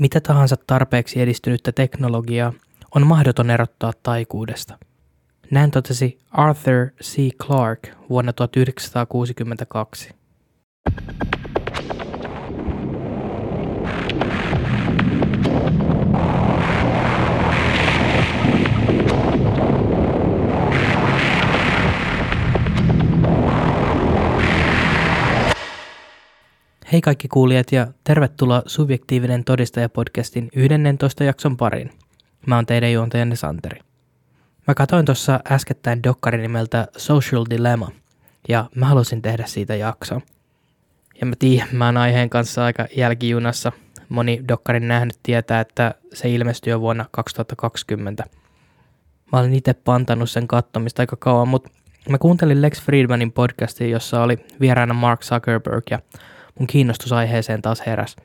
Mitä tahansa tarpeeksi edistynyttä teknologiaa on mahdoton erottaa taikuudesta. Näin totesi Arthur C. Clarke vuonna 1962. Hei kaikki kuulijat ja tervetuloa Subjektiivinen todistaja-podcastin 11 jakson pariin. Mä oon teidän juontajanne Santeri. Mä katoin tuossa äskettäin dokkari nimeltä Social Dilemma ja mä halusin tehdä siitä jakso. Ja mä tiedän, mä oon aiheen kanssa aika jälkijunassa. Moni dokkarin nähnyt tietää, että se ilmestyi jo vuonna 2020. Mä olin itse pantanut sen kattomista aika kauan, mutta mä kuuntelin Lex Friedmanin podcastin, jossa oli vieraana Mark Zuckerberg ja mun kiinnostus aiheeseen taas heräs.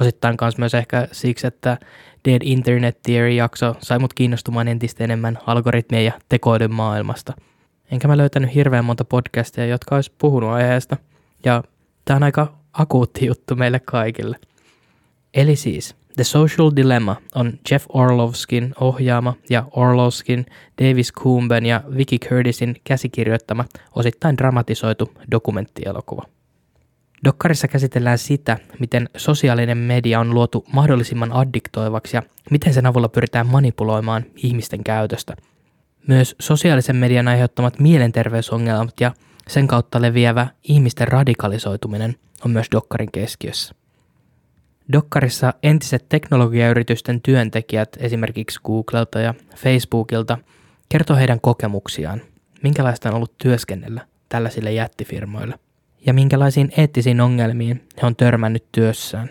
Osittain kanssa myös ehkä siksi, että Dead Internet Theory-jakso sai mut kiinnostumaan entistä enemmän algoritmien ja tekoiden maailmasta. Enkä mä löytänyt hirveän monta podcastia, jotka olisi puhunut aiheesta. Ja tää on aika akuutti juttu meille kaikille. Eli siis, The Social Dilemma on Jeff Orlovskin ohjaama ja Orlovskin, Davis Coomben ja Vicky Curtisin käsikirjoittama, osittain dramatisoitu dokumenttielokuva. Dokkarissa käsitellään sitä, miten sosiaalinen media on luotu mahdollisimman addiktoivaksi ja miten sen avulla pyritään manipuloimaan ihmisten käytöstä. Myös sosiaalisen median aiheuttamat mielenterveysongelmat ja sen kautta leviävä ihmisten radikalisoituminen on myös Dokkarin keskiössä. Dokkarissa entiset teknologiayritysten työntekijät esimerkiksi Googlelta ja Facebookilta kertoo heidän kokemuksiaan, minkälaista on ollut työskennellä tällaisille jättifirmoille ja minkälaisiin eettisiin ongelmiin he on törmännyt työssään.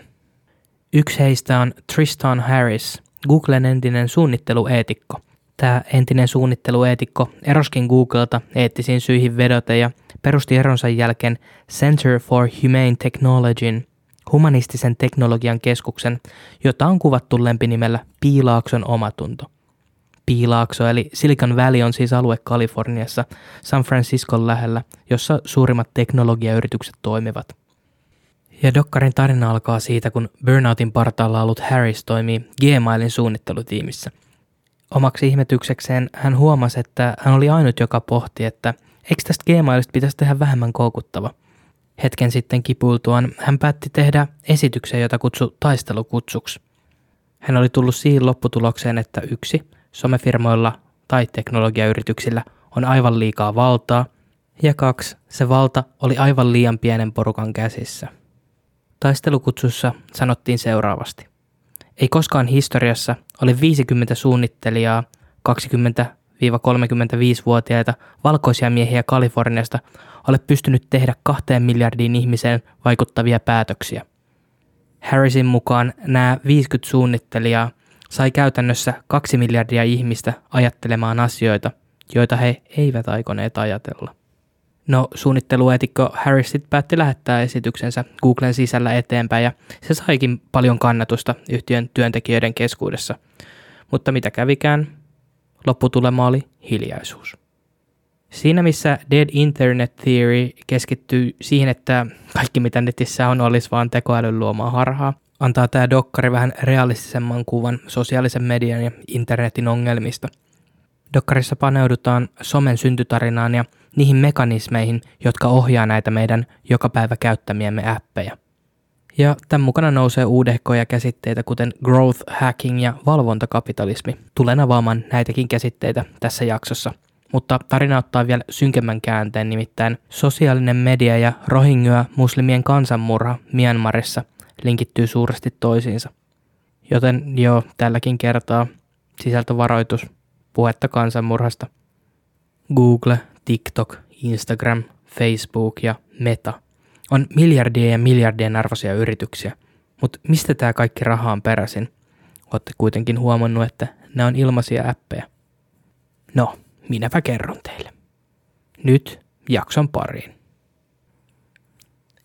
Yksi heistä on Tristan Harris, Googlen entinen suunnittelueetikko. Tämä entinen suunnittelueetikko eroskin Googlelta eettisiin syihin vedote ja perusti eronsa jälkeen Center for Humane Technologyn, humanistisen teknologian keskuksen, jota on kuvattu lempinimellä Piilaakson omatunto – Piilaakso eli Silicon Valley on siis alue Kaliforniassa San Franciscon lähellä, jossa suurimmat teknologiayritykset toimivat. Ja Dokkarin tarina alkaa siitä, kun Burnoutin partaalla ollut Harris toimii Gmailin suunnittelutiimissä. Omaksi ihmetyksekseen hän huomasi, että hän oli ainut, joka pohti, että eikö tästä Gmailista pitäisi tehdä vähemmän koukuttava. Hetken sitten kipuiltuaan hän päätti tehdä esityksen, jota kutsui taistelukutsuksi. Hän oli tullut siihen lopputulokseen, että yksi – somefirmoilla tai teknologiayrityksillä on aivan liikaa valtaa, ja kaksi, se valta oli aivan liian pienen porukan käsissä. Taistelukutsussa sanottiin seuraavasti. Ei koskaan historiassa ole 50 suunnittelijaa 20-35-vuotiaita valkoisia miehiä Kaliforniasta ole pystynyt tehdä kahteen miljardiin ihmiseen vaikuttavia päätöksiä. Harrisin mukaan nämä 50 suunnittelijaa sai käytännössä kaksi miljardia ihmistä ajattelemaan asioita, joita he eivät aikoneet ajatella. No, suunnittelueetikko Harris päätti lähettää esityksensä Googlen sisällä eteenpäin ja se saikin paljon kannatusta yhtiön työntekijöiden keskuudessa. Mutta mitä kävikään? Lopputulema oli hiljaisuus. Siinä missä Dead Internet Theory keskittyy siihen, että kaikki mitä netissä on olisi vain tekoälyn luomaa harhaa, antaa tämä dokkari vähän realistisemman kuvan sosiaalisen median ja internetin ongelmista. Dokkarissa paneudutaan somen syntytarinaan ja niihin mekanismeihin, jotka ohjaa näitä meidän joka päivä käyttämiemme appeja. Ja tämän mukana nousee uudehkoja käsitteitä kuten growth hacking ja valvontakapitalismi. Tulen avaamaan näitäkin käsitteitä tässä jaksossa. Mutta tarina ottaa vielä synkemmän käänteen, nimittäin sosiaalinen media ja rohingya muslimien kansanmurha Myanmarissa – linkittyy suuresti toisiinsa. Joten jo tälläkin kertaa sisältövaroitus puhetta kansanmurhasta. Google, TikTok, Instagram, Facebook ja Meta on miljardien ja miljardien arvoisia yrityksiä. Mutta mistä tämä kaikki raha on peräisin? Olette kuitenkin huomannut, että nämä on ilmaisia appeja. No, minäpä kerron teille. Nyt jakson pariin.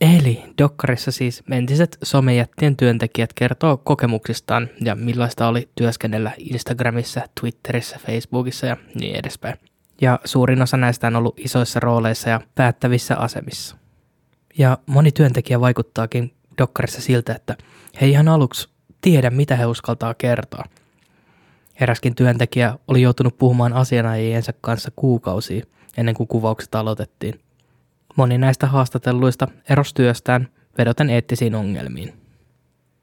Eli Dokkarissa siis entiset somejättien työntekijät kertoo kokemuksistaan ja millaista oli työskennellä Instagramissa, Twitterissä, Facebookissa ja niin edespäin. Ja suurin osa näistä on ollut isoissa rooleissa ja päättävissä asemissa. Ja moni työntekijä vaikuttaakin Dokkarissa siltä, että he ihan aluksi tiedä, mitä he uskaltaa kertoa. Eräskin työntekijä oli joutunut puhumaan asianajajiensa kanssa kuukausia ennen kuin kuvaukset aloitettiin. Moni näistä haastatelluista erosi työstään vedoten eettisiin ongelmiin.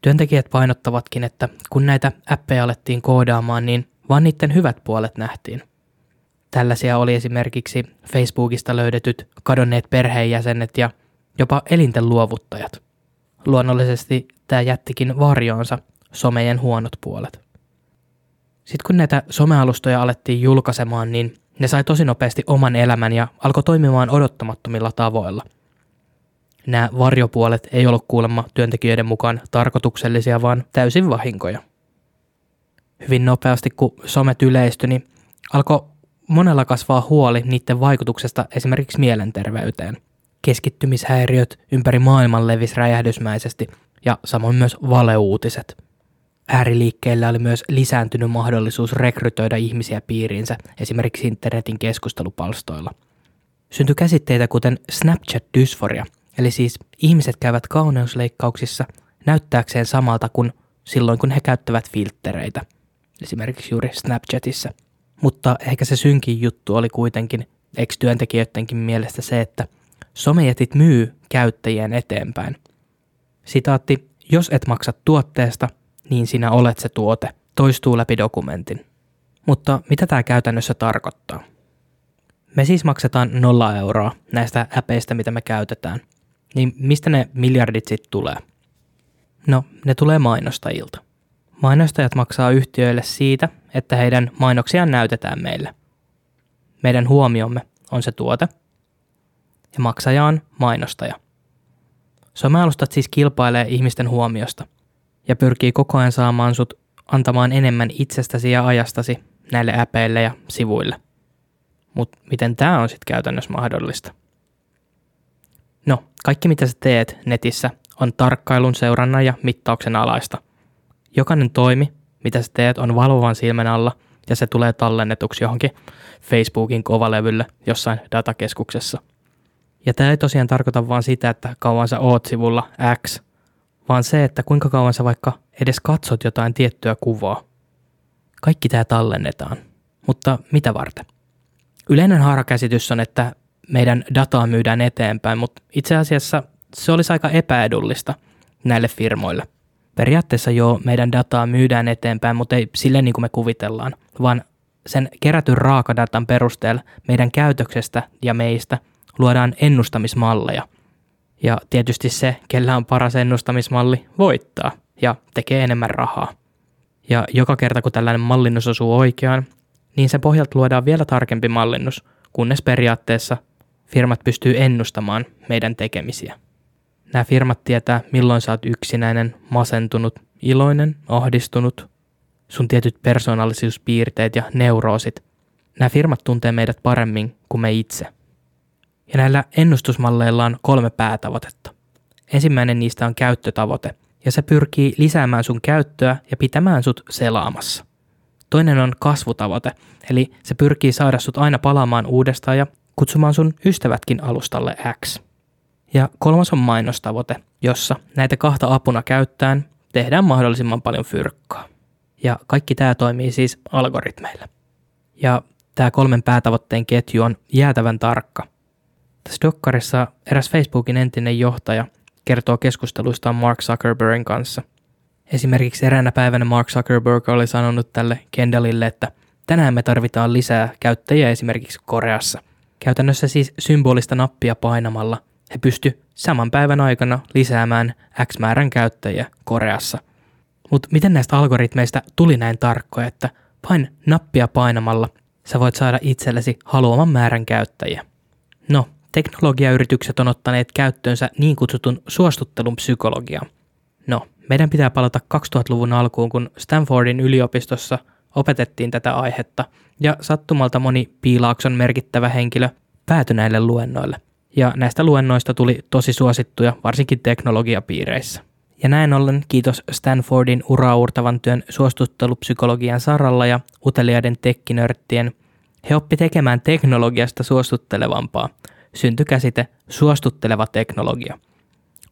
Työntekijät painottavatkin, että kun näitä appeja alettiin koodaamaan, niin vaan niiden hyvät puolet nähtiin. Tällaisia oli esimerkiksi Facebookista löydetyt kadonneet perheenjäsenet ja jopa elinten luovuttajat. Luonnollisesti tämä jättikin varjoonsa somejen huonot puolet. Sitten kun näitä somealustoja alettiin julkaisemaan, niin ne sai tosi nopeasti oman elämän ja alkoi toimimaan odottamattomilla tavoilla. Nämä varjopuolet ei ollut kuulemma työntekijöiden mukaan tarkoituksellisia, vaan täysin vahinkoja. Hyvin nopeasti, kun somet yleistyi, niin alkoi monella kasvaa huoli niiden vaikutuksesta esimerkiksi mielenterveyteen. Keskittymishäiriöt ympäri maailman levisi räjähdysmäisesti ja samoin myös valeuutiset – Ääriliikkeillä oli myös lisääntynyt mahdollisuus rekrytoida ihmisiä piiriinsä esimerkiksi internetin keskustelupalstoilla. Syntyi käsitteitä kuten Snapchat-dysforia, eli siis ihmiset käyvät kauneusleikkauksissa näyttääkseen samalta kuin silloin, kun he käyttävät filttereitä, esimerkiksi juuri Snapchatissa. Mutta ehkä se synkin juttu oli kuitenkin ex-työntekijöidenkin mielestä se, että somejätit myy käyttäjien eteenpäin. Sitaatti, jos et maksa tuotteesta – niin sinä olet se tuote, toistuu läpi dokumentin. Mutta mitä tämä käytännössä tarkoittaa? Me siis maksetaan nolla euroa näistä äpeistä, mitä me käytetään. Niin mistä ne miljardit sitten tulee? No, ne tulee mainostajilta. Mainostajat maksaa yhtiöille siitä, että heidän mainoksiaan näytetään meille. Meidän huomiomme on se tuote, ja maksaja on mainostaja. Somealustat siis kilpailee ihmisten huomiosta – ja pyrkii koko ajan saamaan sut antamaan enemmän itsestäsi ja ajastasi näille äpeille ja sivuille. Mutta miten tämä on sitten käytännössä mahdollista? No, kaikki mitä sä teet netissä on tarkkailun, seurannan ja mittauksen alaista. Jokainen toimi, mitä sä teet, on valvovan silmän alla ja se tulee tallennetuksi johonkin Facebookin kovalevylle jossain datakeskuksessa. Ja tämä ei tosiaan tarkoita vaan sitä, että kauan sä oot sivulla X vaan se, että kuinka kauan sä vaikka edes katsot jotain tiettyä kuvaa. Kaikki tämä tallennetaan. Mutta mitä varten? Yleinen haarakäsitys on, että meidän dataa myydään eteenpäin, mutta itse asiassa se olisi aika epäedullista näille firmoille. Periaatteessa jo meidän dataa myydään eteenpäin, mutta ei sille niin kuin me kuvitellaan, vaan sen kerätyn raakadatan perusteella meidän käytöksestä ja meistä luodaan ennustamismalleja – ja tietysti se, kellä on paras ennustamismalli, voittaa ja tekee enemmän rahaa. Ja joka kerta kun tällainen mallinnus osuu oikeaan, niin sen pohjalta luodaan vielä tarkempi mallinnus, kunnes periaatteessa firmat pystyy ennustamaan meidän tekemisiä. Nämä firmat tietää, milloin sä oot yksinäinen, masentunut, iloinen, ahdistunut, sun tietyt persoonallisuuspiirteet ja neuroosit. Nämä firmat tuntee meidät paremmin kuin me itse – ja näillä ennustusmalleilla on kolme päätavoitetta. Ensimmäinen niistä on käyttötavoite, ja se pyrkii lisäämään sun käyttöä ja pitämään sut selaamassa. Toinen on kasvutavoite, eli se pyrkii saada sut aina palaamaan uudestaan ja kutsumaan sun ystävätkin alustalle X. Ja kolmas on mainostavoite, jossa näitä kahta apuna käyttäen tehdään mahdollisimman paljon fyrkkaa. Ja kaikki tämä toimii siis algoritmeilla. Ja tämä kolmen päätavoitteen ketju on jäätävän tarkka – tässä dokkarissa eräs Facebookin entinen johtaja kertoo keskusteluistaan Mark Zuckerbergin kanssa. Esimerkiksi eräänä päivänä Mark Zuckerberg oli sanonut tälle Kendallille, että tänään me tarvitaan lisää käyttäjiä esimerkiksi Koreassa. Käytännössä siis symbolista nappia painamalla he pysty saman päivän aikana lisäämään X määrän käyttäjiä Koreassa. Mutta miten näistä algoritmeista tuli näin tarkkoja, että vain nappia painamalla sä voit saada itsellesi haluaman määrän käyttäjiä? No, Teknologiayritykset on ottaneet käyttöönsä niin kutsutun suostuttelun psykologiaa. No, meidän pitää palata 2000-luvun alkuun, kun Stanfordin yliopistossa opetettiin tätä aihetta, ja sattumalta moni Piilaakson merkittävä henkilö päätyi näille luennoille. Ja näistä luennoista tuli tosi suosittuja, varsinkin teknologiapiireissä. Ja näin ollen kiitos Stanfordin uraurtavan työn suostuttelupsykologian saralla ja uteliaiden tekkinörttien, he oppi tekemään teknologiasta suostuttelevampaa – syntyi käsite suostutteleva teknologia.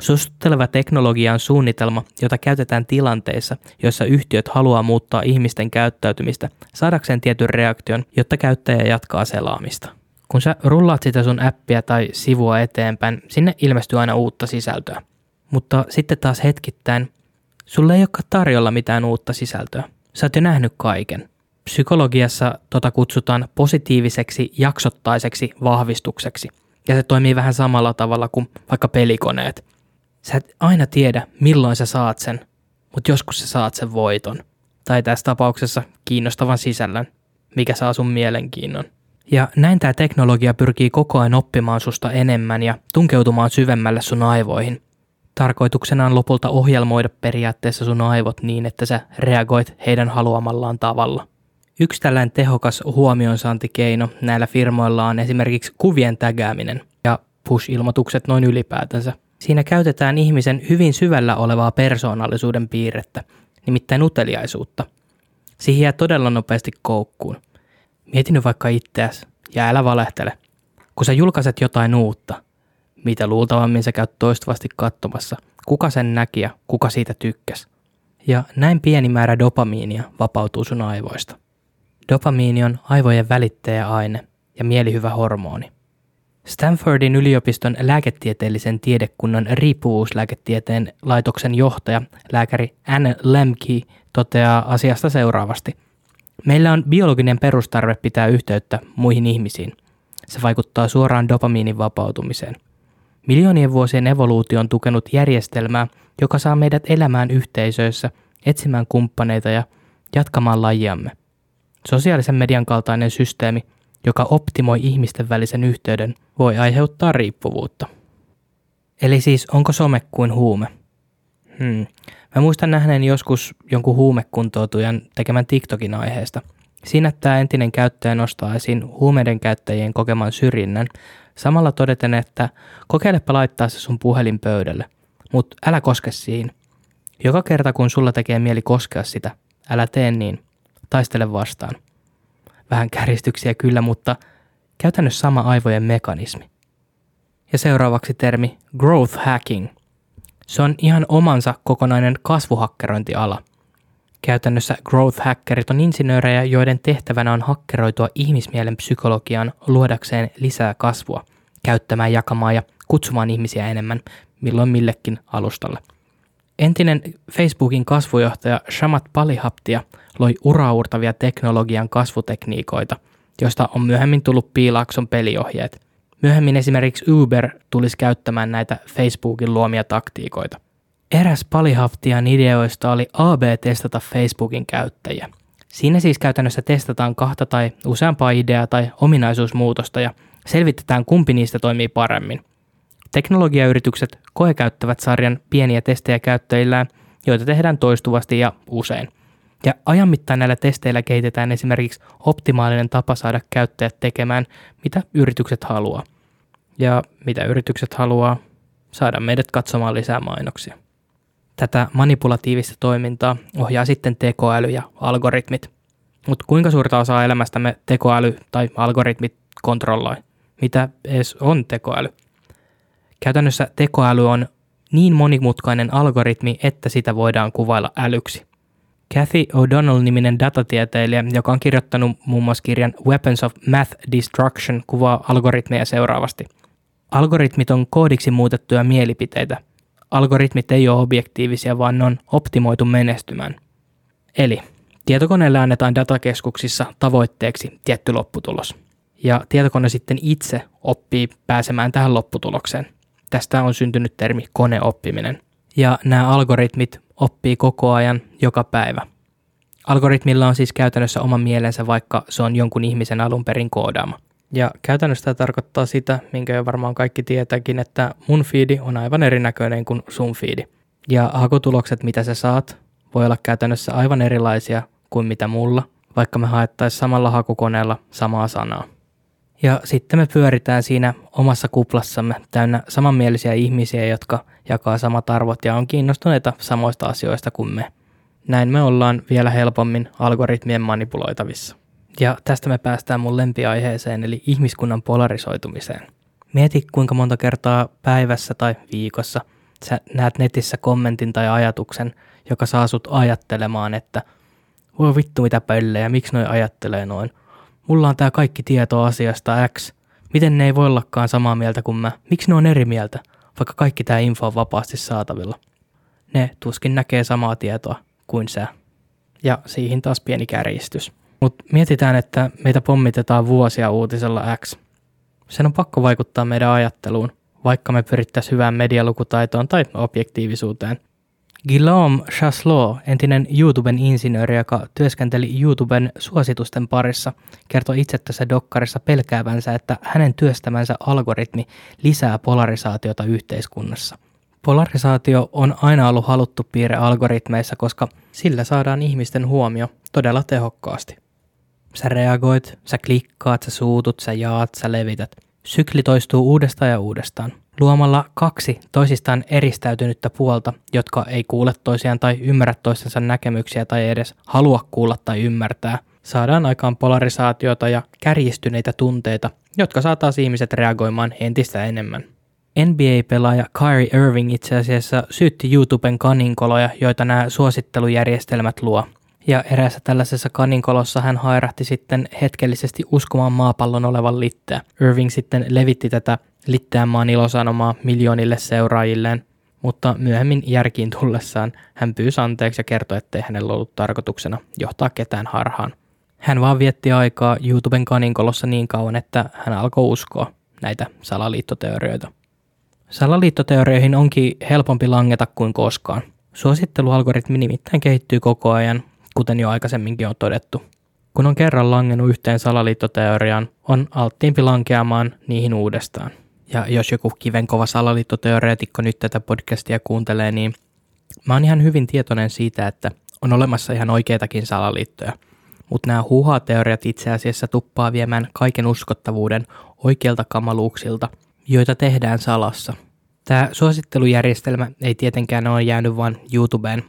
Suositteleva teknologia on suunnitelma, jota käytetään tilanteissa, joissa yhtiöt haluaa muuttaa ihmisten käyttäytymistä saadakseen tietyn reaktion, jotta käyttäjä jatkaa selaamista. Kun sä rullaat sitä sun appia tai sivua eteenpäin, sinne ilmestyy aina uutta sisältöä. Mutta sitten taas hetkittäin, sulle ei olekaan tarjolla mitään uutta sisältöä. Sä oot jo nähnyt kaiken. Psykologiassa tota kutsutaan positiiviseksi jaksottaiseksi vahvistukseksi. Ja se toimii vähän samalla tavalla kuin vaikka pelikoneet. Sä et aina tiedä, milloin sä saat sen, mutta joskus sä saat sen voiton. Tai tässä tapauksessa kiinnostavan sisällön, mikä saa sun mielenkiinnon. Ja näin tämä teknologia pyrkii koko ajan oppimaan susta enemmän ja tunkeutumaan syvemmälle sun aivoihin. Tarkoituksena on lopulta ohjelmoida periaatteessa sun aivot niin, että sä reagoit heidän haluamallaan tavalla. Yksi tällainen tehokas huomionsaantikeino näillä firmoilla on esimerkiksi kuvien tägääminen ja push-ilmoitukset noin ylipäätänsä. Siinä käytetään ihmisen hyvin syvällä olevaa persoonallisuuden piirrettä, nimittäin uteliaisuutta. Siihen jää todella nopeasti koukkuun. Mieti nyt vaikka itseäsi ja älä valehtele. Kun sä julkaiset jotain uutta, mitä luultavammin sä käyt toistuvasti katsomassa, kuka sen näki ja kuka siitä tykkäs. Ja näin pieni määrä dopamiinia vapautuu sun aivoista. Dopamiini on aivojen välittäjäaine ja mielihyvä hormoni. Stanfordin yliopiston lääketieteellisen tiedekunnan riippuvuuslääketieteen laitoksen johtaja, lääkäri Anne Lemke, toteaa asiasta seuraavasti. Meillä on biologinen perustarve pitää yhteyttä muihin ihmisiin. Se vaikuttaa suoraan dopamiinin vapautumiseen. Miljoonien vuosien evoluutio on tukenut järjestelmää, joka saa meidät elämään yhteisöissä, etsimään kumppaneita ja jatkamaan lajiamme. Sosiaalisen median kaltainen systeemi, joka optimoi ihmisten välisen yhteyden, voi aiheuttaa riippuvuutta. Eli siis onko some kuin huume? Hmm. Mä muistan nähneen joskus jonkun huumekuntoutujan tekemän TikTokin aiheesta. Siinä tämä entinen käyttäjä nostaa esiin huumeiden käyttäjien kokeman syrjinnän, samalla todeten, että kokeilepa laittaa se sun puhelin pöydälle, mutta älä koske siihen. Joka kerta kun sulla tekee mieli koskea sitä, älä tee niin taistele vastaan. Vähän kärjistyksiä kyllä, mutta käytännössä sama aivojen mekanismi. Ja seuraavaksi termi growth hacking. Se on ihan omansa kokonainen kasvuhakkerointiala. Käytännössä growth hackerit on insinöörejä, joiden tehtävänä on hakkeroitua ihmismielen psykologiaan luodakseen lisää kasvua, käyttämään, jakamaan ja kutsumaan ihmisiä enemmän, milloin millekin alustalle. Entinen Facebookin kasvujohtaja Shamat Palihaptia loi uraurtavia teknologian kasvutekniikoita, joista on myöhemmin tullut Piilakson peliohjeet. Myöhemmin esimerkiksi Uber tulisi käyttämään näitä Facebookin luomia taktiikoita. Eräs Palihaptian ideoista oli AB-testata Facebookin käyttäjiä. Siinä siis käytännössä testataan kahta tai useampaa ideaa tai ominaisuusmuutosta ja selvitetään kumpi niistä toimii paremmin. Teknologiayritykset koekäyttävät sarjan pieniä testejä käyttäjillään, joita tehdään toistuvasti ja usein. Ja ajan mittaan näillä testeillä kehitetään esimerkiksi optimaalinen tapa saada käyttäjät tekemään, mitä yritykset haluaa. Ja mitä yritykset haluaa? Saada meidät katsomaan lisää mainoksia. Tätä manipulatiivista toimintaa ohjaa sitten tekoäly ja algoritmit. Mutta kuinka suurta osaa elämästämme tekoäly tai algoritmit kontrolloi? Mitä edes on tekoäly? Käytännössä tekoäly on niin monimutkainen algoritmi, että sitä voidaan kuvailla älyksi. Kathy O'Donnell-niminen datatieteilijä, joka on kirjoittanut muun muassa kirjan Weapons of Math Destruction, kuvaa algoritmeja seuraavasti. Algoritmit on koodiksi muutettuja mielipiteitä. Algoritmit ei ole objektiivisia, vaan ne on optimoitu menestymään. Eli tietokoneelle annetaan datakeskuksissa tavoitteeksi tietty lopputulos. Ja tietokone sitten itse oppii pääsemään tähän lopputulokseen. Tästä on syntynyt termi koneoppiminen. Ja nämä algoritmit oppii koko ajan, joka päivä. Algoritmilla on siis käytännössä oma mielensä, vaikka se on jonkun ihmisen alun perin koodaama. Ja käytännössä tämä tarkoittaa sitä, minkä jo varmaan kaikki tietääkin, että mun fiidi on aivan erinäköinen kuin sun fiidi. Ja hakutulokset, mitä sä saat, voi olla käytännössä aivan erilaisia kuin mitä mulla, vaikka me haettaisiin samalla hakukoneella samaa sanaa. Ja sitten me pyöritään siinä omassa kuplassamme täynnä samanmielisiä ihmisiä, jotka jakaa samat arvot ja on kiinnostuneita samoista asioista kuin me. Näin me ollaan vielä helpommin algoritmien manipuloitavissa. Ja tästä me päästään mun lempiaiheeseen, eli ihmiskunnan polarisoitumiseen. Mieti, kuinka monta kertaa päivässä tai viikossa sä näet netissä kommentin tai ajatuksen, joka saa sut ajattelemaan, että voi vittu mitä pöllejä, miksi noi ajattelee noin. Mulla on tää kaikki tieto asiasta X. Miten ne ei voi ollakaan samaa mieltä kuin mä? Miksi ne on eri mieltä, vaikka kaikki tää info on vapaasti saatavilla? Ne tuskin näkee samaa tietoa kuin sä. Ja siihen taas pieni kärjistys. Mutta mietitään, että meitä pommitetaan vuosia uutisella X. Sen on pakko vaikuttaa meidän ajatteluun, vaikka me pyrittäisiin hyvään medialukutaitoon tai objektiivisuuteen. Guillaume Chaslot, entinen YouTuben insinööri, joka työskenteli YouTuben suositusten parissa, kertoi itse tässä dokkarissa pelkäävänsä, että hänen työstämänsä algoritmi lisää polarisaatiota yhteiskunnassa. Polarisaatio on aina ollut haluttu piirre algoritmeissa, koska sillä saadaan ihmisten huomio todella tehokkaasti. Sä reagoit, sä klikkaat, sä suutut, sä jaat, sä levität. Sykli toistuu uudestaan ja uudestaan. Luomalla kaksi toisistaan eristäytynyttä puolta, jotka ei kuule toisiaan tai ymmärrä toistensa näkemyksiä tai edes halua kuulla tai ymmärtää, saadaan aikaan polarisaatiota ja kärjistyneitä tunteita, jotka saa taas ihmiset reagoimaan entistä enemmän. NBA-pelaaja Kyrie Irving itse asiassa syytti YouTuben kaninkoloja, joita nämä suosittelujärjestelmät luo – ja eräässä tällaisessa kaninkolossa hän hairahti sitten hetkellisesti uskomaan maapallon olevan litteä. Irving sitten levitti tätä litteän maan ilosanomaa miljoonille seuraajilleen, mutta myöhemmin järkiin tullessaan hän pyysi anteeksi ja kertoi, ettei hänellä ollut tarkoituksena johtaa ketään harhaan. Hän vaan vietti aikaa YouTuben kaninkolossa niin kauan, että hän alkoi uskoa näitä salaliittoteorioita. Salaliittoteorioihin onkin helpompi langeta kuin koskaan. Suosittelualgoritmi nimittäin kehittyy koko ajan kuten jo aikaisemminkin on todettu. Kun on kerran langennut yhteen salaliittoteoriaan, on alttiimpi lankeamaan niihin uudestaan. Ja jos joku kivenkova salaliittoteoreetikko nyt tätä podcastia kuuntelee, niin mä oon ihan hyvin tietoinen siitä, että on olemassa ihan oikeitakin salaliittoja. Mutta nämä huha-teoriat itse asiassa tuppaa viemään kaiken uskottavuuden oikeilta kamaluuksilta, joita tehdään salassa. Tämä suosittelujärjestelmä ei tietenkään ole jäänyt vain YouTubeen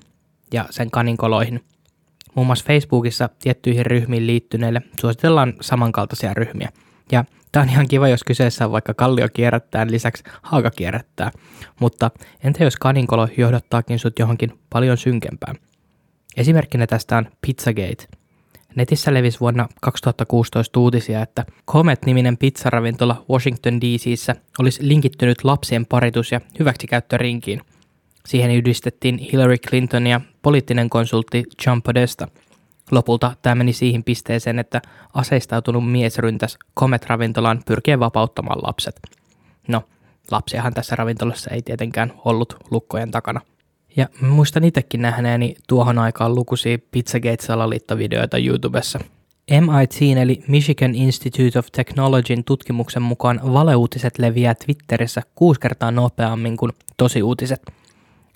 ja sen kaninkoloihin – Muun muassa Facebookissa tiettyihin ryhmiin liittyneille suositellaan samankaltaisia ryhmiä. Ja tämä on ihan kiva, jos kyseessä on vaikka kallio kierrättää, lisäksi haaka kierrättää. Mutta entä jos kaninkolo johdattaakin sut johonkin paljon synkempään? Esimerkkinä tästä on Pizzagate. Netissä levisi vuonna 2016 uutisia, että Comet-niminen pizzaravintola Washington DCissä olisi linkittynyt lapsien paritus- ja hyväksikäyttörinkiin – Siihen yhdistettiin Hillary Clinton ja poliittinen konsultti John Podesta. Lopulta tämä meni siihen pisteeseen, että aseistautunut mies ryntäs Comet-ravintolaan pyrkien vapauttamaan lapset. No, lapsiahan tässä ravintolassa ei tietenkään ollut lukkojen takana. Ja muistan itsekin nähneeni tuohon aikaan lukuisia Pizzagate-salaliittovideoita YouTubessa. MIT eli Michigan Institute of Technologyn tutkimuksen mukaan valeuutiset leviää Twitterissä kuusi kertaa nopeammin kuin tosiuutiset –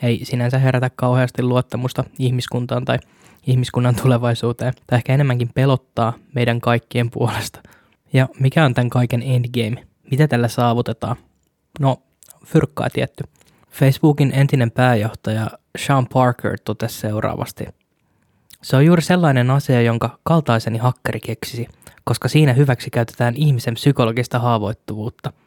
ei sinänsä herätä kauheasti luottamusta ihmiskuntaan tai ihmiskunnan tulevaisuuteen, tai ehkä enemmänkin pelottaa meidän kaikkien puolesta. Ja mikä on tämän kaiken endgame? Mitä tällä saavutetaan? No, fyrkkaa tietty. Facebookin entinen pääjohtaja Sean Parker totesi seuraavasti. Se on juuri sellainen asia, jonka kaltaiseni hakkeri keksisi, koska siinä hyväksi käytetään ihmisen psykologista haavoittuvuutta –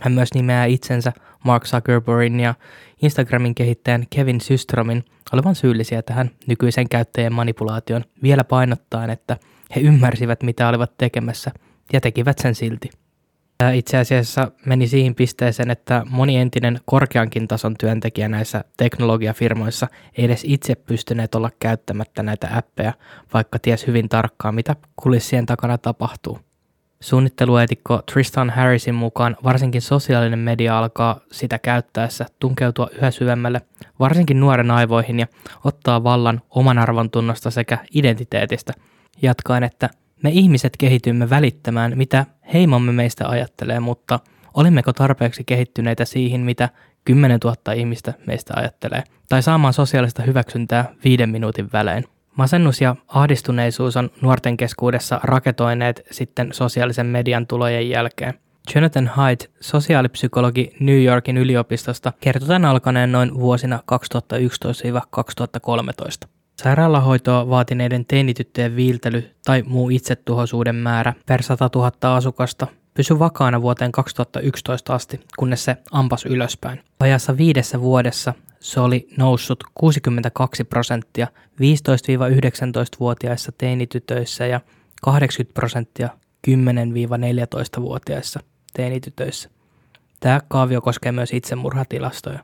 hän myös nimeää itsensä Mark Zuckerbergin ja Instagramin kehittäjän Kevin Systromin olevan syyllisiä tähän nykyisen käyttäjien manipulaation vielä painottaen, että he ymmärsivät mitä olivat tekemässä ja tekivät sen silti. Tämä itse asiassa meni siihen pisteeseen, että moni entinen korkeankin tason työntekijä näissä teknologiafirmoissa ei edes itse pystyneet olla käyttämättä näitä appeja, vaikka ties hyvin tarkkaan, mitä kulissien takana tapahtuu. Suunnittelueetikko Tristan Harrisin mukaan varsinkin sosiaalinen media alkaa sitä käyttäessä tunkeutua yhä syvemmälle, varsinkin nuoren aivoihin ja ottaa vallan oman arvon tunnosta sekä identiteetistä, jatkaen, että me ihmiset kehitymme välittämään, mitä heimomme meistä ajattelee, mutta olimmeko tarpeeksi kehittyneitä siihen, mitä 10 000 ihmistä meistä ajattelee, tai saamaan sosiaalista hyväksyntää viiden minuutin välein. Masennus ja ahdistuneisuus on nuorten keskuudessa raketoineet sitten sosiaalisen median tulojen jälkeen. Jonathan Haidt, sosiaalipsykologi New Yorkin yliopistosta, kertoi alkaneen noin vuosina 2011-2013. Sairaalahoitoa vaatineiden teinityttöjen viiltely tai muu itsetuhoisuuden määrä per 100 000 asukasta pysyi vakaana vuoteen 2011 asti, kunnes se ampas ylöspäin. Vajassa viidessä vuodessa se oli noussut 62 prosenttia 15-19-vuotiaissa teinitytöissä ja 80 prosenttia 10-14-vuotiaissa teinitytöissä. Tämä kaavio koskee myös itsemurhatilastoja.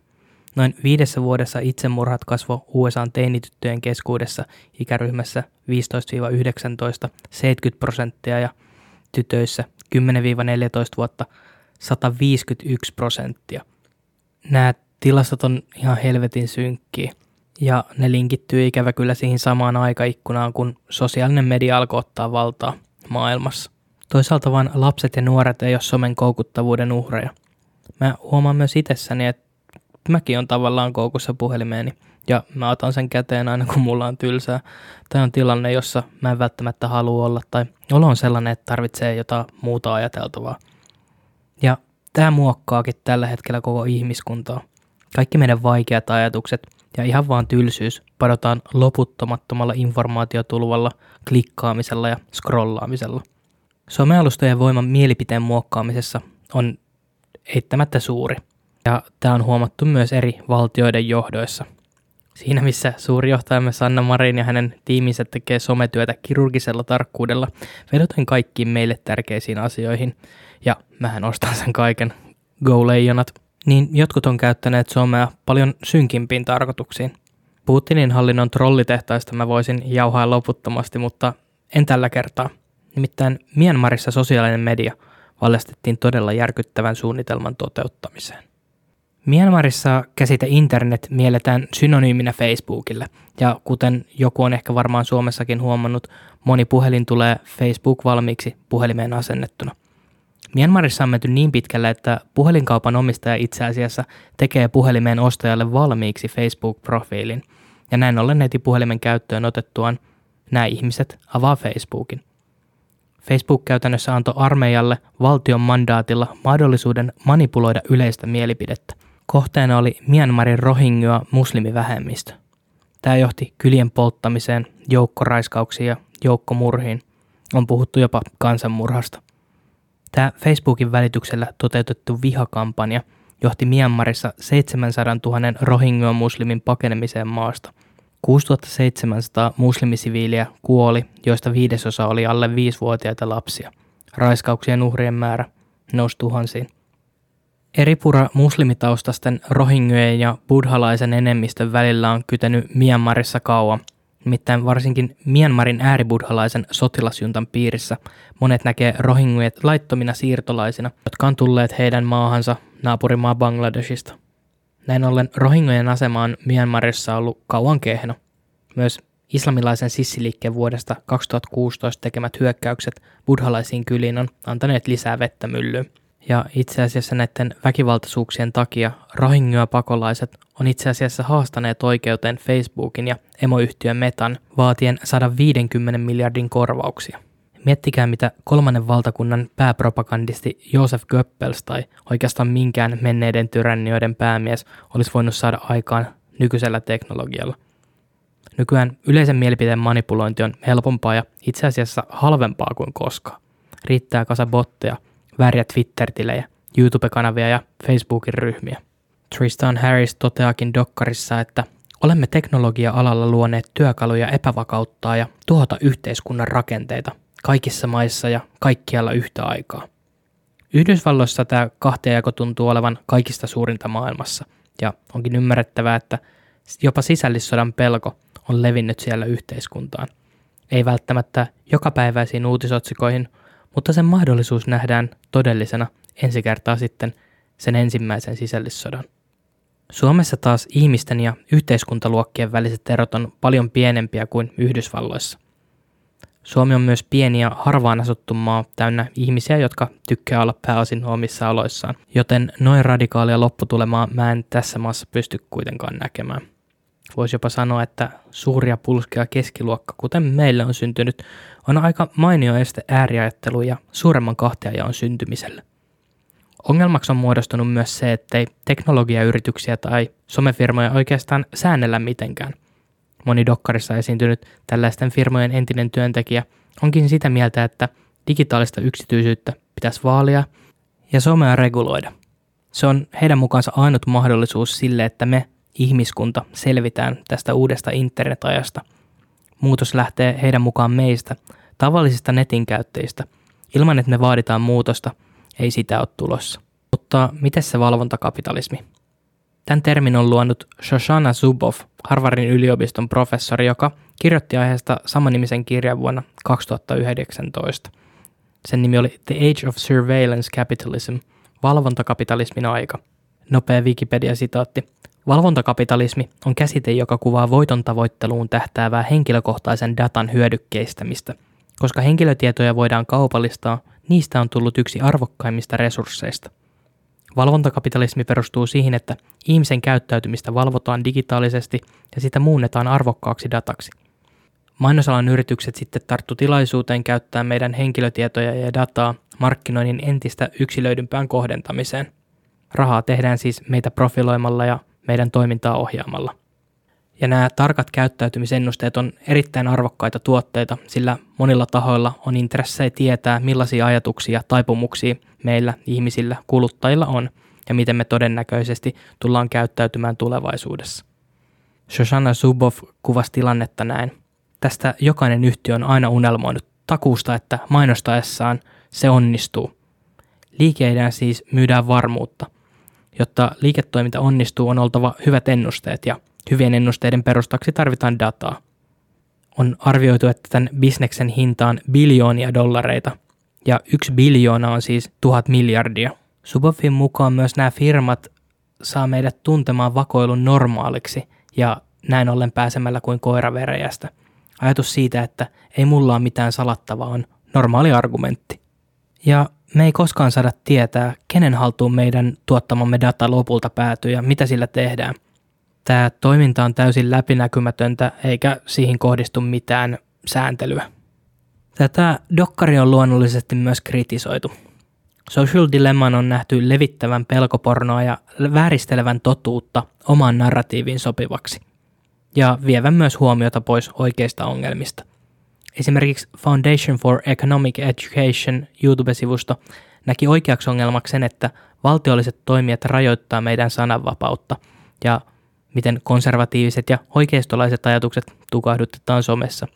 Noin viidessä vuodessa itsemurhat kasvoi USAn teinityttöjen keskuudessa ikäryhmässä 15-19 70 prosenttia ja tytöissä 10-14 vuotta 151 prosenttia. Nämä tilastot on ihan helvetin synkkiä ja ne linkittyy ikävä kyllä siihen samaan aikaikkunaan, kun sosiaalinen media alkoi ottaa valtaa maailmassa. Toisaalta vain lapset ja nuoret ei ole somen koukuttavuuden uhreja. Mä huomaan myös itsessäni, että mäkin on tavallaan koukussa puhelimeeni ja mä otan sen käteen aina kun mulla on tylsää. Tai on tilanne, jossa mä en välttämättä halua olla tai olo on sellainen, että tarvitsee jotain muuta ajateltavaa. Ja tämä muokkaakin tällä hetkellä koko ihmiskuntaa. Kaikki meidän vaikeat ajatukset ja ihan vaan tylsyys padotaan loputtomattomalla informaatiotulvalla, klikkaamisella ja scrollaamisella. Somealustojen voiman mielipiteen muokkaamisessa on eittämättä suuri. Ja tämä on huomattu myös eri valtioiden johdoissa. Siinä missä suurjohtajamme Sanna Marin ja hänen tiiminsä tekee sometyötä kirurgisella tarkkuudella, vedoten kaikkiin meille tärkeisiin asioihin, ja mähän ostan sen kaiken, go leijonat, niin jotkut on käyttäneet somea paljon synkimpiin tarkoituksiin. Putinin hallinnon trollitehtaista mä voisin jauhaa loputtomasti, mutta en tällä kertaa. Nimittäin Myanmarissa sosiaalinen media valjastettiin todella järkyttävän suunnitelman toteuttamiseen. Myanmarissa käsite internet mielletään synonyyminä Facebookille, ja kuten joku on ehkä varmaan Suomessakin huomannut, moni puhelin tulee Facebook valmiiksi puhelimeen asennettuna. Myanmarissa on menty niin pitkälle, että puhelinkaupan omistaja itse asiassa tekee puhelimeen ostajalle valmiiksi Facebook-profiilin, ja näin ollen netipuhelimen käyttöön otettuaan nämä ihmiset avaa Facebookin. Facebook käytännössä antoi armeijalle valtion mandaatilla mahdollisuuden manipuloida yleistä mielipidettä. Kohteena oli Myanmarin rohingya muslimivähemmistö. Tämä johti kylien polttamiseen, joukkoraiskauksiin ja joukkomurhiin. On puhuttu jopa kansanmurhasta. Tämä Facebookin välityksellä toteutettu vihakampanja johti Myanmarissa 700 000 rohingya muslimin pakenemiseen maasta. 6700 muslimisiviiliä kuoli, joista viidesosa oli alle 5-vuotiaita lapsia. Raiskauksien uhrien määrä nousi tuhansiin. Eripura muslimitaustasten rohingyojen ja buddhalaisen enemmistön välillä on kytenyt Myanmarissa kauan. Nimittäin varsinkin Myanmarin ääribuddhalaisen sotilasjuntan piirissä monet näkee rohingyoet laittomina siirtolaisina, jotka on tulleet heidän maahansa naapurimaa Bangladesista. Näin ollen rohingyojen asema on Myanmarissa ollut kauan kehno. Myös islamilaisen sissiliikkeen vuodesta 2016 tekemät hyökkäykset buddhalaisiin kyliin on antaneet lisää vettä myllyyn. Ja itse asiassa näiden väkivaltaisuuksien takia Rohingya-pakolaiset on itse asiassa haastaneet oikeuteen Facebookin ja emoyhtiön Metan vaatien 150 miljardin korvauksia. Miettikää, mitä kolmannen valtakunnan pääpropagandisti Josef Goebbels tai oikeastaan minkään menneiden tyrannioiden päämies olisi voinut saada aikaan nykyisellä teknologialla. Nykyään yleisen mielipiteen manipulointi on helpompaa ja itse asiassa halvempaa kuin koskaan. Riittää kasa botteja – väriä Twitter-tilejä, YouTube-kanavia ja Facebookin ryhmiä. Tristan Harris toteakin dokkarissa, että olemme teknologia-alalla luoneet työkaluja epävakauttaa ja tuhota yhteiskunnan rakenteita kaikissa maissa ja kaikkialla yhtä aikaa. Yhdysvalloissa tämä kahtiajako tuntuu olevan kaikista suurinta maailmassa, ja onkin ymmärrettävää, että jopa sisällissodan pelko on levinnyt siellä yhteiskuntaan. Ei välttämättä jokapäiväisiin uutisotsikoihin, mutta sen mahdollisuus nähdään todellisena ensi kertaa sitten sen ensimmäisen sisällissodan. Suomessa taas ihmisten ja yhteiskuntaluokkien väliset erot on paljon pienempiä kuin Yhdysvalloissa. Suomi on myös pieni ja harvaan asuttu maa täynnä ihmisiä, jotka tykkää olla pääosin omissa aloissaan, joten noin radikaalia lopputulemaa mä en tässä maassa pysty kuitenkaan näkemään. Voisi jopa sanoa, että suuria pulskea keskiluokka, kuten meille on syntynyt, on aika mainio este ääriajattelu ja suuremman kahtiajaon syntymiselle. Ongelmaksi on muodostunut myös se, ettei teknologiayrityksiä tai somefirmoja oikeastaan säännellä mitenkään. Moni dokkarissa esiintynyt tällaisten firmojen entinen työntekijä onkin sitä mieltä, että digitaalista yksityisyyttä pitäisi vaalia ja somea reguloida. Se on heidän mukaansa ainut mahdollisuus sille, että me ihmiskunta selvitään tästä uudesta internetajasta. Muutos lähtee heidän mukaan meistä, tavallisista netin käyttäjistä. Ilman, että me vaaditaan muutosta, ei sitä ole tulossa. Mutta miten se valvontakapitalismi? Tämän termin on luonut Shoshana Zuboff, Harvardin yliopiston professori, joka kirjoitti aiheesta samanimisen kirjan vuonna 2019. Sen nimi oli The Age of Surveillance Capitalism, valvontakapitalismin aika. Nopea Wikipedia-sitaatti. Valvontakapitalismi on käsite, joka kuvaa voiton tavoitteluun tähtäävää henkilökohtaisen datan hyödykkeistämistä. Koska henkilötietoja voidaan kaupallistaa, niistä on tullut yksi arvokkaimmista resursseista. Valvontakapitalismi perustuu siihen, että ihmisen käyttäytymistä valvotaan digitaalisesti ja sitä muunnetaan arvokkaaksi dataksi. Mainosalan yritykset sitten tarttu tilaisuuteen käyttää meidän henkilötietoja ja dataa markkinoinnin entistä yksilöidympään kohdentamiseen. Rahaa tehdään siis meitä profiloimalla ja meidän toimintaa ohjaamalla. Ja nämä tarkat käyttäytymisennusteet on erittäin arvokkaita tuotteita, sillä monilla tahoilla on intressejä tietää, millaisia ajatuksia ja taipumuksia meillä ihmisillä, kuluttajilla on, ja miten me todennäköisesti tullaan käyttäytymään tulevaisuudessa. Shoshana Zuboff kuvasi tilannetta näin. Tästä jokainen yhtiö on aina unelmoinut takuusta, että mainostaessaan se onnistuu. Liikeidään siis myydään varmuutta. Jotta liiketoiminta onnistuu, on oltava hyvät ennusteet ja Hyvien ennusteiden perustaksi tarvitaan dataa. On arvioitu, että tämän bisneksen hinta on biljoonia dollareita, ja yksi biljoona on siis tuhat miljardia. Suboffin mukaan myös nämä firmat saa meidät tuntemaan vakoilun normaaliksi ja näin ollen pääsemällä kuin koira veräjästä. Ajatus siitä, että ei mulla ole mitään salattavaa, on normaali argumentti. Ja me ei koskaan saada tietää, kenen haltuun meidän tuottamamme data lopulta päätyy ja mitä sillä tehdään – Tämä toiminta on täysin läpinäkymätöntä eikä siihen kohdistu mitään sääntelyä. Tätä dokkari on luonnollisesti myös kritisoitu. Social Dilemman on nähty levittävän pelkopornoa ja vääristelevän totuutta omaan narratiiviin sopivaksi, ja vievän myös huomiota pois oikeista ongelmista. Esimerkiksi Foundation for Economic Education YouTube-sivusto näki oikeaksi ongelmaksi sen, että valtiolliset toimijat rajoittaa meidän sananvapautta ja miten konservatiiviset ja oikeistolaiset ajatukset tukahdutetaan somessa.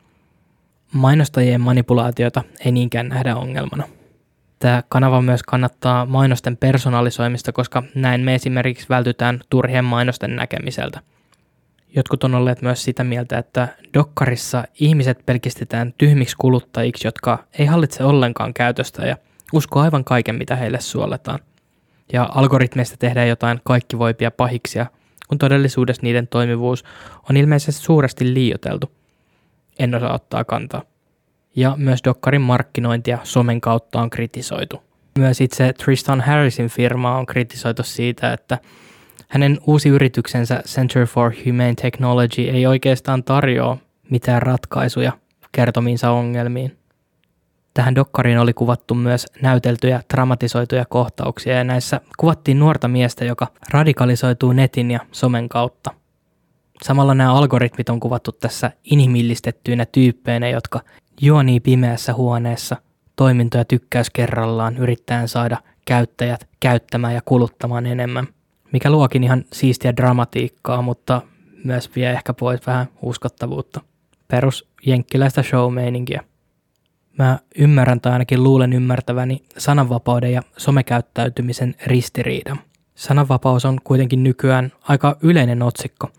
Mainostajien manipulaatiota ei niinkään nähdä ongelmana. Tämä kanava myös kannattaa mainosten personalisoimista, koska näin me esimerkiksi vältytään turhien mainosten näkemiseltä. Jotkut on olleet myös sitä mieltä, että dokkarissa ihmiset pelkistetään tyhmiksi kuluttajiksi, jotka ei hallitse ollenkaan käytöstä ja usko aivan kaiken, mitä heille suoletaan. Ja algoritmeista tehdään jotain kaikkivoipia pahiksia – kun todellisuudessa niiden toimivuus on ilmeisesti suuresti liioteltu. En osaa ottaa kantaa. Ja myös Dokkarin markkinointia somen kautta on kritisoitu. Myös itse Tristan Harrisin firma on kritisoitu siitä, että hänen uusi yrityksensä Center for Humane Technology ei oikeastaan tarjoa mitään ratkaisuja kertomiinsa ongelmiin. Tähän dokkariin oli kuvattu myös näyteltyjä dramatisoituja kohtauksia ja näissä kuvattiin nuorta miestä, joka radikalisoituu netin ja somen kautta. Samalla nämä algoritmit on kuvattu tässä inhimillistettyinä tyyppeinä, jotka juonii pimeässä huoneessa toimintoja tykkäys kerrallaan yrittäen saada käyttäjät käyttämään ja kuluttamaan enemmän, mikä luokin ihan siistiä dramatiikkaa, mutta myös vie ehkä pois vähän uskottavuutta. Perus jenkkiläistä show-meininkiä. Mä ymmärrän tai ainakin luulen ymmärtäväni sananvapauden ja somekäyttäytymisen ristiriidan. Sananvapaus on kuitenkin nykyään aika yleinen otsikko,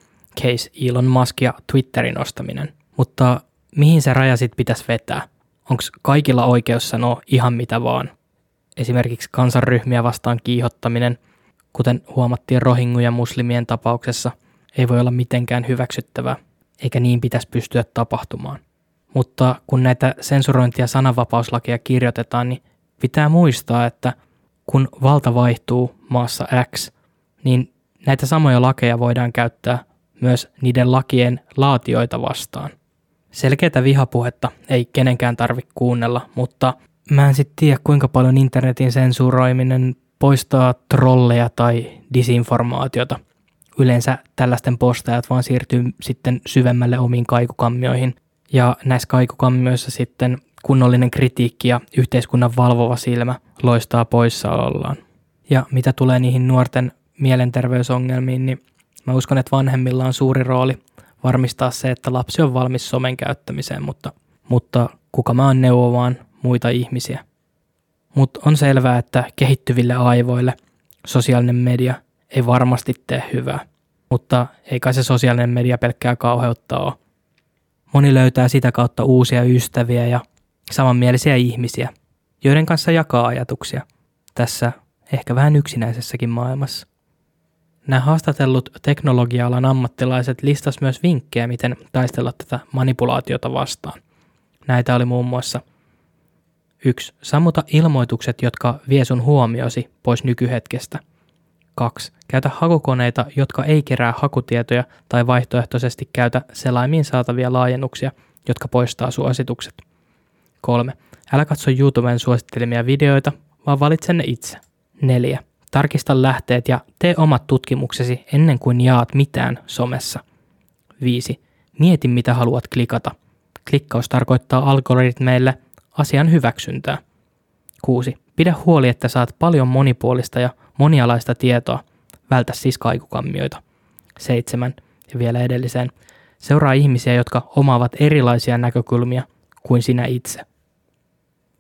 case Elon Musk ja Twitterin ostaminen. Mutta mihin se raja sitten pitäisi vetää? Onko kaikilla oikeus sanoa ihan mitä vaan? Esimerkiksi kansanryhmiä vastaan kiihottaminen, kuten huomattiin rohingu ja muslimien tapauksessa, ei voi olla mitenkään hyväksyttävää, eikä niin pitäisi pystyä tapahtumaan. Mutta kun näitä sensurointi- ja sananvapauslakeja kirjoitetaan, niin pitää muistaa, että kun valta vaihtuu maassa X, niin näitä samoja lakeja voidaan käyttää myös niiden lakien laatioita vastaan. Selkeätä vihapuhetta ei kenenkään tarvitse kuunnella, mutta mä en sitten tiedä kuinka paljon internetin sensuroiminen poistaa trolleja tai disinformaatiota. Yleensä tällaisten postajat vaan siirtyy sitten syvemmälle omiin kaikukammioihin ja näissä kaikukammioissa sitten kunnollinen kritiikki ja yhteiskunnan valvova silmä loistaa poissaolollaan. Ja mitä tulee niihin nuorten mielenterveysongelmiin, niin mä uskon, että vanhemmilla on suuri rooli varmistaa se, että lapsi on valmis somen käyttämiseen, mutta, mutta kuka mä oon neuvomaan muita ihmisiä. Mutta on selvää, että kehittyville aivoille sosiaalinen media ei varmasti tee hyvää. Mutta ei kai se sosiaalinen media pelkkää kauheutta ole. Moni löytää sitä kautta uusia ystäviä ja samanmielisiä ihmisiä, joiden kanssa jakaa ajatuksia tässä ehkä vähän yksinäisessäkin maailmassa. Nämä haastatellut teknologia-alan ammattilaiset listas myös vinkkejä, miten taistella tätä manipulaatiota vastaan. Näitä oli muun muassa 1. Sammuta ilmoitukset, jotka vie sun huomiosi pois nykyhetkestä. 2. Käytä hakukoneita, jotka ei kerää hakutietoja tai vaihtoehtoisesti käytä selaimiin saatavia laajennuksia, jotka poistaa suositukset. 3. Älä katso YouTuben suosittelemia videoita, vaan valitse ne itse. 4. Tarkista lähteet ja tee omat tutkimuksesi ennen kuin jaat mitään somessa. 5. Mieti mitä haluat klikata. Klikkaus tarkoittaa algoritmeille asian hyväksyntää. 6. Pidä huoli, että saat paljon monipuolista ja monialaista tietoa. Vältä siis kaikukammioita. 7. Ja vielä edelliseen. Seuraa ihmisiä, jotka omaavat erilaisia näkökulmia kuin sinä itse.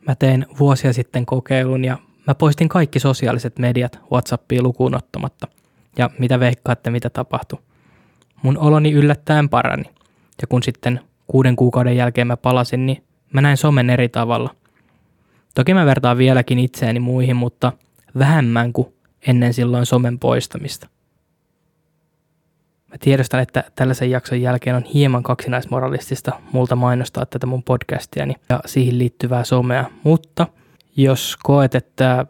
Mä tein vuosia sitten kokeilun ja Mä poistin kaikki sosiaaliset mediat WhatsAppia lukuun ottamatta. Ja mitä veikkaatte, mitä tapahtui? Mun oloni yllättäen parani. Ja kun sitten kuuden kuukauden jälkeen mä palasin, niin mä näin somen eri tavalla. Toki mä vertaan vieläkin itseäni muihin, mutta vähemmän kuin ennen silloin somen poistamista. Mä tiedostan, että tällaisen jakson jälkeen on hieman kaksinaismoralistista multa mainostaa tätä mun podcastiani ja siihen liittyvää somea, mutta – jos koet, että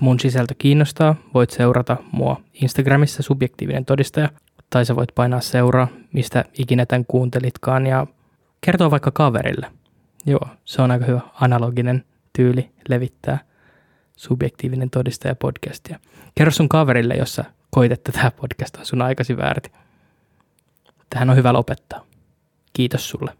mun sisältö kiinnostaa, voit seurata mua Instagramissa subjektiivinen todistaja, tai sä voit painaa seuraa, mistä ikinä tämän kuuntelitkaan, ja kertoa vaikka kaverille. Joo, se on aika hyvä analoginen tyyli levittää subjektiivinen todistaja podcastia. Kerro sun kaverille, jos sä koit, että tämä podcast on sun aikasi väärti. Tähän on hyvä lopettaa. Kiitos sulle.